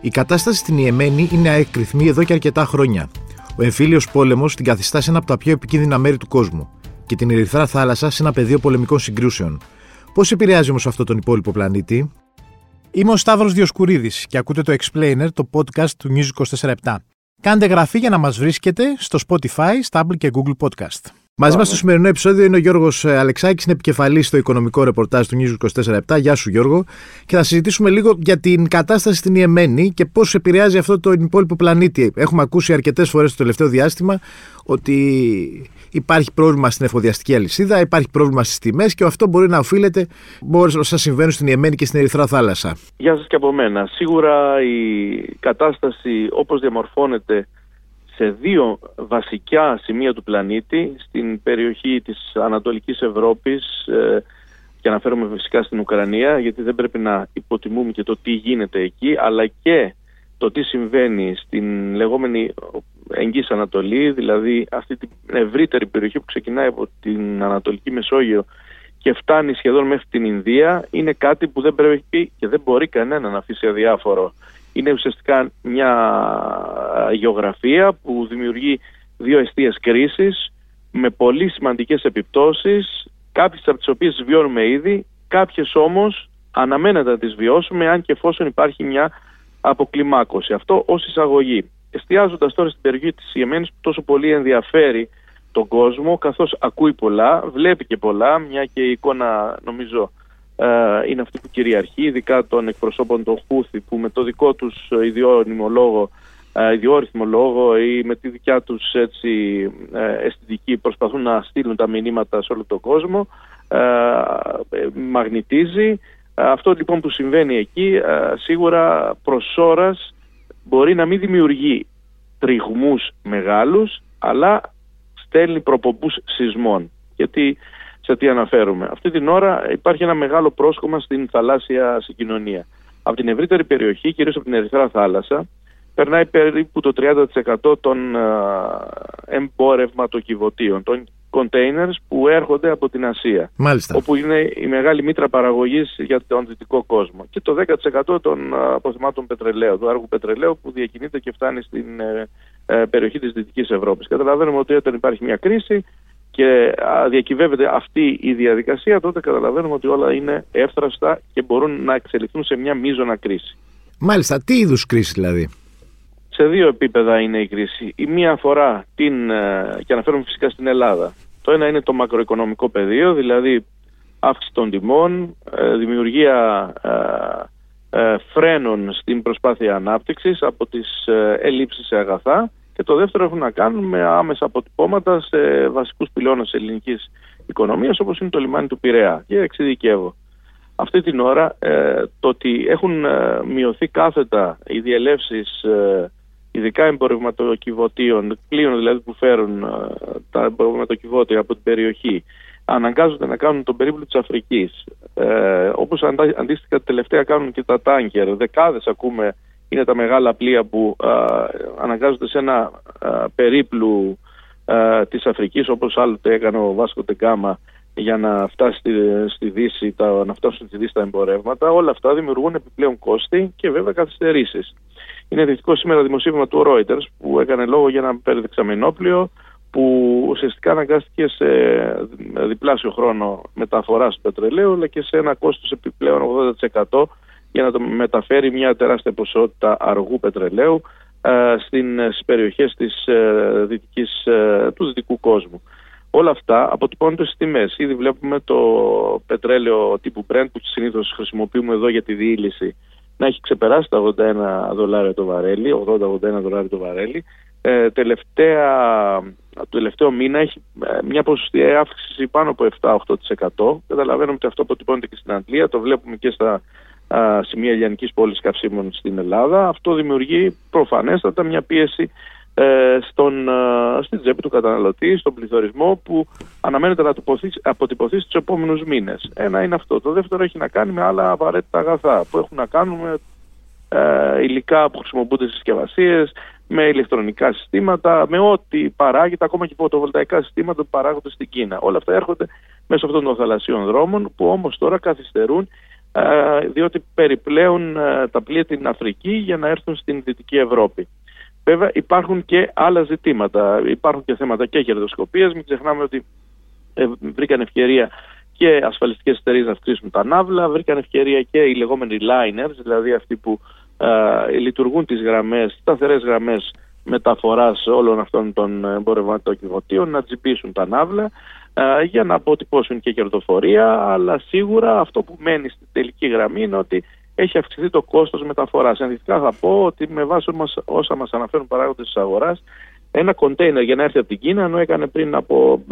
Η κατάσταση στην Ιεμένη είναι αεκρηθμή εδώ και αρκετά χρόνια. Ο εμφύλιος πόλεμος την καθιστά σε ένα από τα πιο επικίνδυνα μέρη του κόσμου και την Ερυθρά θάλασσα σε ένα πεδίο πολεμικών συγκρούσεων. Πώς επηρεάζει όμως αυτό τον υπόλοιπο πλανήτη, Είμαι ο Σταύρος Διοσκουρίδης και ακούτε το Explainer, το podcast του News 24 Κάντε γραφή για να μας βρίσκετε στο Spotify, Stable και Google Podcast. Μαζί μας στο σημερινό επεισόδιο είναι ο Γιώργος ε, Αλεξάκης, είναι επικεφαλής στο οικονομικό ρεπορτάζ του News 24 Γεια σου, Γιώργο. Και θα συζητήσουμε λίγο για την κατάσταση στην Ιεμένη και πώς επηρεάζει αυτό το υπόλοιπο πλανήτη. Έχουμε ακούσει αρκετές φορές το τελευταίο διάστημα ότι υπάρχει πρόβλημα στην εφοδιαστική αλυσίδα, υπάρχει πρόβλημα στις τιμές και αυτό μπορεί να οφείλεται μπορεί όσα συμβαίνουν στην Ιεμένη και στην Ερυθρά Θάλασσα. Γεια σας και από μένα. Σίγουρα η κατάσταση όπως διαμορφώνεται σε δύο βασικά σημεία του πλανήτη, στην περιοχή της Ανατολικής Ευρώπης ε, και αναφέρομαι φυσικά στην Ουκρανία, γιατί δεν πρέπει να υποτιμούμε και το τι γίνεται εκεί, αλλά και το τι συμβαίνει στην λεγόμενη Εγγύης Ανατολή, δηλαδή αυτή την ευρύτερη περιοχή που ξεκινάει από την Ανατολική Μεσόγειο και φτάνει σχεδόν μέχρι την Ινδία, είναι κάτι που δεν πρέπει και δεν μπορεί κανένα να αφήσει αδιάφορο. Είναι ουσιαστικά μια γεωγραφία που δημιουργεί δύο αιστείες κρίσης με πολύ σημαντικές επιπτώσεις, κάποιες από τις οποίες βιώνουμε ήδη, κάποιες όμως αναμένεται να τις βιώσουμε αν και εφόσον υπάρχει μια αποκλιμάκωση. Αυτό ως εισαγωγή. Εστιάζοντας τώρα στην περιοχή της Ιεμένης που τόσο πολύ ενδιαφέρει τον κόσμο καθώς ακούει πολλά, βλέπει και πολλά, μια και η εικόνα νομίζω ε, είναι αυτή που κυριαρχεί, ειδικά των εκπροσώπων των Χούθη που με το δικό τους ιδιόρυθμο λόγο, ε, ιδιόρυθμο λόγο ή με τη δικιά τους έτσι, ε, αισθητική προσπαθούν να στείλουν τα μηνύματα σε όλο τον κόσμο μαγνητίζει αυτό λοιπόν που συμβαίνει εκεί σίγουρα προς ώρας μπορεί να μην δημιουργεί τριγμούς μεγάλους αλλά στέλνει προπομπούς σεισμών γιατί σε τι αναφέρουμε; Αυτή την ώρα υπάρχει ένα μεγάλο πρόσκομα στην θαλάσσια συγκοινωνία. Από την ευρύτερη περιοχή, κυρίως από την Ερυθρά θάλασσα, περνάει περίπου το 30% των εμπόρευματοκιβωτίων, των containers που έρχονται από την Ασία. Μάλιστα. Όπου είναι η μεγάλη μήτρα παραγωγής για τον δυτικό κόσμο. Και το 10% των αποθυμάτων πετρελαίου, του άργου πετρελαίου που διακινείται και φτάνει στην ε, ε, περιοχή της Δυτικής Ευρώπης. Καταλαβαίνουμε ότι όταν υπάρχει μια κρίση και διακυβεύεται αυτή η διαδικασία, τότε καταλαβαίνουμε ότι όλα είναι εύθραστα και μπορούν να εξελιχθούν σε μια μείζωνα κρίση. Μάλιστα, τι είδους κρίση δηλαδή; Σε δύο επίπεδα είναι η κρίση. Η μία αφορά την, ε, και αναφέρομαι φυσικά στην Ελλάδα. Το ένα είναι το μακροοικονομικό πεδίο, δηλαδή αύξηση των τιμών, ε, δημιουργία ε, φρένων στην προσπάθεια ανάπτυξης από τις ελλείψεις σε αγαθά και το δεύτερο έχουν να κάνουν με άμεσα αποτυπώματα σε βασικούς πυλώνες ελληνικής οικονομίας όπως είναι το λιμάνι του Πειραιά. Και εξειδικεύω. Αυτή την ώρα ε, το ότι έχουν ε, μειωθεί κάθετα οι διελεύσεις ε, ειδικά εμπορευματοκιβωτίων, πλοίων δηλαδή που φέρουν ε, τα εμπορευματοκιβώτια από την περιοχή, αναγκάζονται να κάνουν τον περίπλο της Αφρικής. Ε, όπως αντίστοιχα τελευταία κάνουν και τα τάγκερ. Δεκάδες ακούμε είναι τα μεγάλα πλοία που αναγκάζονται σε ένα α, περίπλου α, της Αφρικής όπως άλλοτε έκανε ο Βάσκο Τεγκάμα για να φτάσει στη, στη Δύση, τα, να φτάσουν στη Δύση τα εμπορεύματα. Όλα αυτά δημιουργούν επιπλέον κόστη και βέβαια καθυστερήσεις. Είναι δυτικό σήμερα δημοσίευμα του Reuters που έκανε λόγο για ένα περιδεξαμενόπλιο που ουσιαστικά αναγκάστηκε σε διπλάσιο χρόνο μεταφοράς του πετρελαίου αλλά και σε ένα κόστος επιπλέον 80% για να το μεταφέρει μια τεράστια ποσότητα αργού πετρελαίου ε, στις περιοχές της, ε, δυτικής, ε, του δυτικού κόσμου. Όλα αυτά αποτυπώνονται στις τιμές. Ήδη βλέπουμε το πετρέλαιο τύπου Brent που συνήθως χρησιμοποιούμε εδώ για τη διήλυση να έχει ξεπεράσει τα 81 δολάρια το βαρέλι, 80-81 δολάρια το βαρέλι. Ε, τελευταία, το τελευταίο μήνα έχει μια ποσοστή αύξηση πάνω από 7-8%. Καταλαβαίνουμε ότι αυτό αποτυπώνεται και στην Αντλία, το βλέπουμε και στα σημεία λιανικής πόλης καυσίμων στην Ελλάδα. Αυτό δημιουργεί προφανέστατα μια πίεση ε, στον, στην τσέπη του καταναλωτή, στον πληθωρισμό που αναμένεται να αποτυπωθεί στους επόμενους μήνες. Ένα είναι αυτό. Το δεύτερο έχει να κάνει με άλλα απαραίτητα αγαθά που έχουν να κάνουν με ε, υλικά που χρησιμοποιούνται στις συσκευασίες, με ηλεκτρονικά συστήματα, με ό,τι παράγεται, ακόμα και φωτοβολταϊκά συστήματα που παράγονται στην Κίνα. Όλα αυτά έρχονται μέσω αυτών των θαλασσίων δρόμων που όμως τώρα καθυστερούν διότι περιπλέουν τα πλοία την Αφρική για να έρθουν στην Δυτική Ευρώπη. Βέβαια υπάρχουν και άλλα ζητήματα. Υπάρχουν και θέματα και κερδοσκοπίας. Μην ξεχνάμε ότι ε, βρήκαν ευκαιρία και ασφαλιστικές εταιρείες να αυξήσουν τα ναύλα, βρήκαν ευκαιρία και οι λεγόμενοι liners, δηλαδή αυτοί που ε, λειτουργούν τις γραμμές, σταθερές γραμμές μεταφοράς όλων αυτών των εμπορευματοκιβωτίων να τζιπήσουν τα ναύλα ε, για να αποτυπώσουν και κερδοφορία, αλλά σίγουρα αυτό που μένει στην τελική γραμμή είναι ότι έχει αυξηθεί το κόστος μεταφοράς. Ενδεικτικά θα πω ότι με βάση όσα μας αναφέρουν παράγοντες της αγοράς, ένα κοντέινερ για να έρθει από την Κίνα, ενώ έκανε πριν από,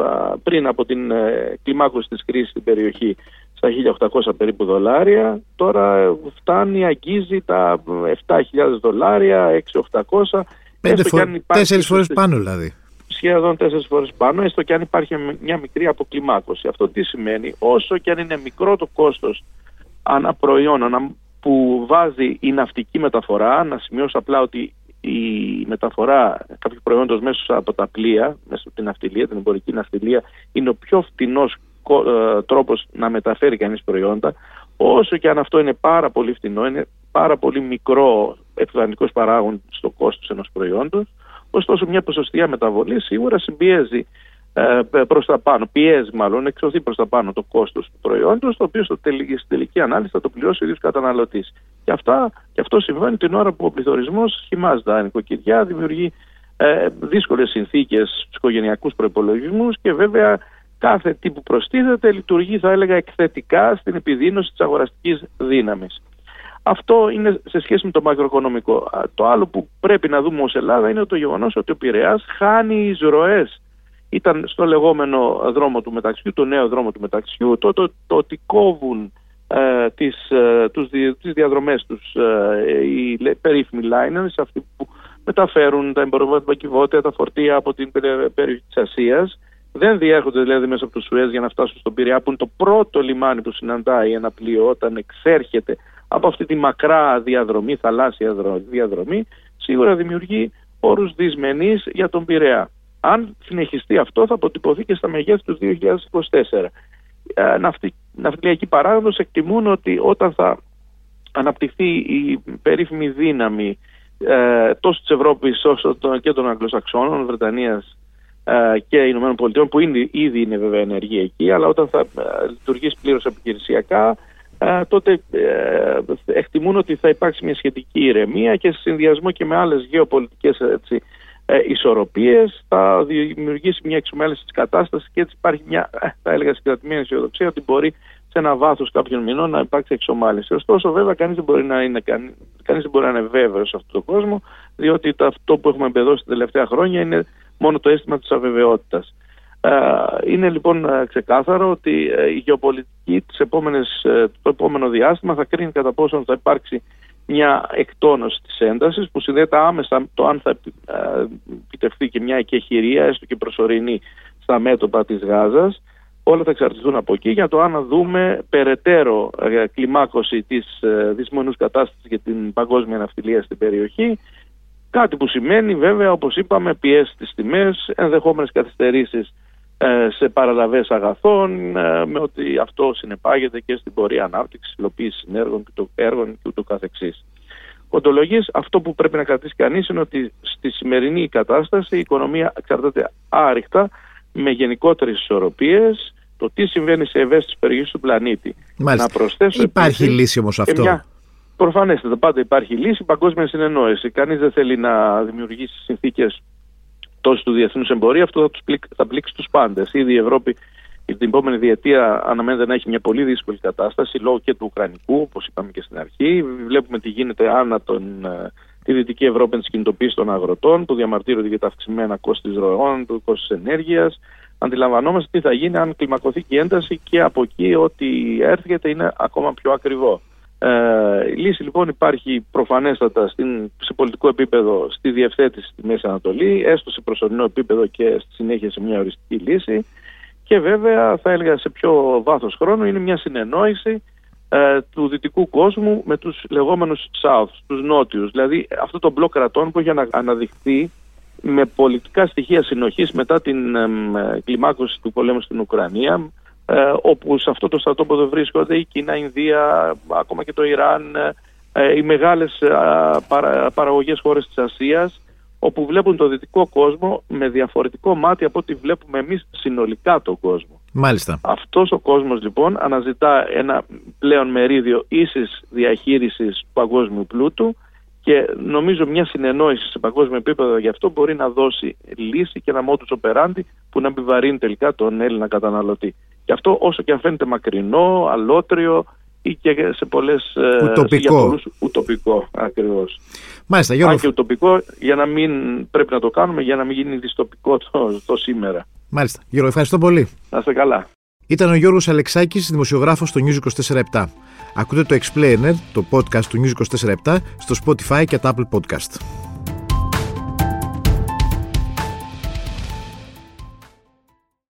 πριν από την ε, κλιμάκωση της κρίσης στην περιοχή στα 1.800 περίπου δολάρια, τώρα φτάνει, αγγίζει τα 7.000 δολάρια, 6.800. Πέντε φο... Τέσσερις φορές πάνω δηλαδή. Σχεδόν τέσσερις φορές πάνω, έστω και αν υπάρχει μια μικρή αποκλιμάκωση. Αυτό τι σημαίνει, όσο και αν είναι μικρό το κόστος ανά προϊόν, που βάζει η ναυτική μεταφορά, να σημειώσω απλά ότι η μεταφορά κάποιου προϊόντος μέσα από τα πλοία, μέσα από την ναυτιλία, την εμπορική ναυτιλία, είναι ο πιο φτηνός ε, τρόπος να μεταφέρει κανείς προϊόντα. Όσο και αν αυτό είναι πάρα πολύ φτηνό, είναι πάρα πολύ μικρό επιφανικός παράγον στο κόστος ενός προϊόντος, ωστόσο μια ποσοστία μεταβολής σίγουρα συμπιέζει ε, προς τα πάνω, πιέζει μάλλον, εξωθεί προς τα πάνω το κόστος του προϊόντος, το οποίο στο τελική, στην τελική ανάλυση θα το πληρώσει ο ίδιος καταναλωτής. Και, αυτά, και αυτό συμβαίνει την ώρα που ο πληθωρισμός χυμάζει τα νοικοκυριά, δημιουργεί ε, δύσκολες συνθήκες στους οικογενειακούς προϋπολογισμούς και βέβαια κάθε τι που προστίθεται λειτουργεί θα έλεγα εκθετικά στην επιδείνωση της αγοραστικής δύναμης. Αυτό είναι σε σχέση με το μακροοικονομικό. Το άλλο που πρέπει να δούμε ως Ελλάδα είναι το γεγονός ότι ο Πειραιάς χάνει εισρωές ήταν στο λεγόμενο δρόμο του μεταξιού, το νέο δρόμο του μεταξιού, το, το, το ότι κόβουν ε, τις, ε, τους, τις διαδρομές τους ε, οι περίφημοι liners, αυτοί που μεταφέρουν τα εμπορευματικά τα φορτία από την περιοχή της Ασίας, δεν διέρχονται δηλαδή μέσα από το Σουέζ για να φτάσουν στον Πειραιά που είναι το πρώτο λιμάνι που συναντάει ένα πλοίο όταν εξέρχεται από αυτή τη μακρά διαδρομή, θαλάσσια διαδρομή, σίγουρα δημιουργεί όρους δυσμενείς για τον Πειραιά. Αν συνεχιστεί αυτό θα αποτυπωθεί και στα μεγέθη του 2024. Ε, ναυτι, ναυτιλιακοί παράγοντες εκτιμούν ότι όταν θα αναπτυχθεί η περίφημη δύναμη ε, τόσο της Ευρώπης όσο και των Αγγλοσαξώνων, Βρετανίας ε, και Ηνωμένων Πολιτειών που είναι, ήδη είναι βέβαια ενεργή εκεί αλλά όταν θα ε, λειτουργήσει πλήρως επιχειρησιακά ε, τότε ε, εκτιμούν ότι θα υπάρξει μια σχετική ηρεμία και σε συνδυασμό και με άλλες γεωπολιτικές έτσι, ε, ισορροπίες, θα δημιουργήσει μια εξομέλευση της κατάστασης και έτσι υπάρχει μια, ε, θα έλεγα, συγκρατημένη αισιοδοξία ότι μπορεί σε ένα βάθος κάποιων μηνών να υπάρξει εξομάλυνση. Ωστόσο, βέβαια, κανείς δεν μπορεί να είναι, κανείς δεν μπορεί να είναι βέβαιος σε αυτόν τον κόσμο, διότι το, αυτό που έχουμε εμπεδώσει τα τελευταία χρόνια είναι μόνο το αίσθημα της αβεβαιότητας. Ε, είναι λοιπόν ε, ξεκάθαρο ότι η γεωπολιτική τις επόμενες, το επόμενο διάστημα θα κρίνει κατά πόσο θα υπάρξει μια εκτόνωση της έντασης που συνδέεται άμεσα το αν θα ε, επιτευχθεί και μια εκεχηρία έστω και προσωρινή στα μέτωπα της Γάζας. Όλα θα εξαρτηθούν από εκεί για το αν δούμε περαιτέρω ε, κλιμάκωση της ε, δυσμονούς κατάστασης για την παγκόσμια ναυτιλία στην περιοχή. Κάτι που σημαίνει βέβαια όπως είπαμε πιέσεις τις τιμές, ενδεχόμενες καθυστερήσεις ε, σε παραλαβές αγαθών ε, με ότι αυτό συνεπάγεται και στην πορεία ανάπτυξης, υλοποίησης συνέργων και το έργων και ούτω καθεξής. Κοντολογής, αυτό που πρέπει να κρατήσει κανείς είναι ότι στη σημερινή κατάσταση η οικονομία εξαρτάται άρρηκτα με γενικότερες ισορροπίες το τι συμβαίνει σε ευαίσθητες περιοχές του πλανήτη. Μάλιστα. Να προσθέσω υπάρχει λύση όμως αυτό. Μια... Προφανέστατα, πάντα υπάρχει λύση, παγκόσμια συνεννόηση. Κανείς δεν θέλει να δημιουργήσει συνθήκες τόσο του διεθνούς εμπορίου, αυτό θα, τους θα πλήξει τους πάντες. Ήδη η Ευρώπη την επόμενη διετία αναμένεται να έχει μια πολύ δύσκολη κατάσταση λόγω και του Ουκρανικού, όπως είπαμε και στην αρχή. Βλέπουμε τι γίνεται άνα τον, ε, τη Δυτική Ευρώπη με τις κινητοποίησει των αγροτών που διαμαρτύρονται για τα αυξημένα κόστη ροών, το κόστο ενέργειας. Αντιλαμβανόμαστε τι θα γίνει αν κλιμακωθεί και η ένταση και από εκεί ό,τι έρχεται είναι ακόμα πιο ακριβό. Ε, η λύση λοιπόν υπάρχει προφανέστατα στην, σε πολιτικό επίπεδο στη διευθέτηση στη Μέση Ανατολή, έστω σε προσωρινό επίπεδο και στη συνέχεια σε μια οριστική λύση και βέβαια θα έλεγα σε πιο βάθος χρόνου είναι μια συνεννόηση ε, του δυτικού κόσμου με τους λεγόμενους South, τους νότιους. Δηλαδή αυτό το μπλοκ κρατών που έχει αναδειχθεί με πολιτικά στοιχεία συνοχής μετά την ε, κλιμάκωση του πολέμου στην Ουκρανία ε, όπου σε αυτό το στρατόπεδο βρίσκονται η Κίνα, η Ινδία, ακόμα και το Ιράν, ε, οι μεγάλες παρα, παραγωγές χώρες της Ασίας, όπου βλέπουν το δυτικό κόσμο με διαφορετικό μάτι από ό,τι βλέπουμε εμείς συνολικά τον κόσμο. Μάλιστα. Αυτός ο κόσμος λοιπόν αναζητά ένα πλέον μερίδιο ίσης διαχείρισης του παγκόσμιου πλούτου και νομίζω μια συνεννόηση σε παγκόσμιο επίπεδο γι' αυτό μπορεί να δώσει λύση και ένα modus operandi που να επιβαρύνει τελικά τον Έλληνα καταναλωτή. Και αυτό όσο και αν φαίνεται μακρινό, αλότριο ή και σε πολλές ε, ουτοπικό. Για ουτοπικό ακριβώς. Μάλιστα, Γιώργο. Αν και ουτοπικό για να μην πρέπει να το κάνουμε για να μην γίνει δυστοπικό το, το σήμερα. Μάλιστα. Γιώργο, ευχαριστώ πολύ. Να είστε καλά. Ήταν ο Γιώργος Αλεξάκης, δημοσιογράφος στο News 24 Ακούτε το Explainer, το podcast του News 24 στο Spotify και το Apple Podcast.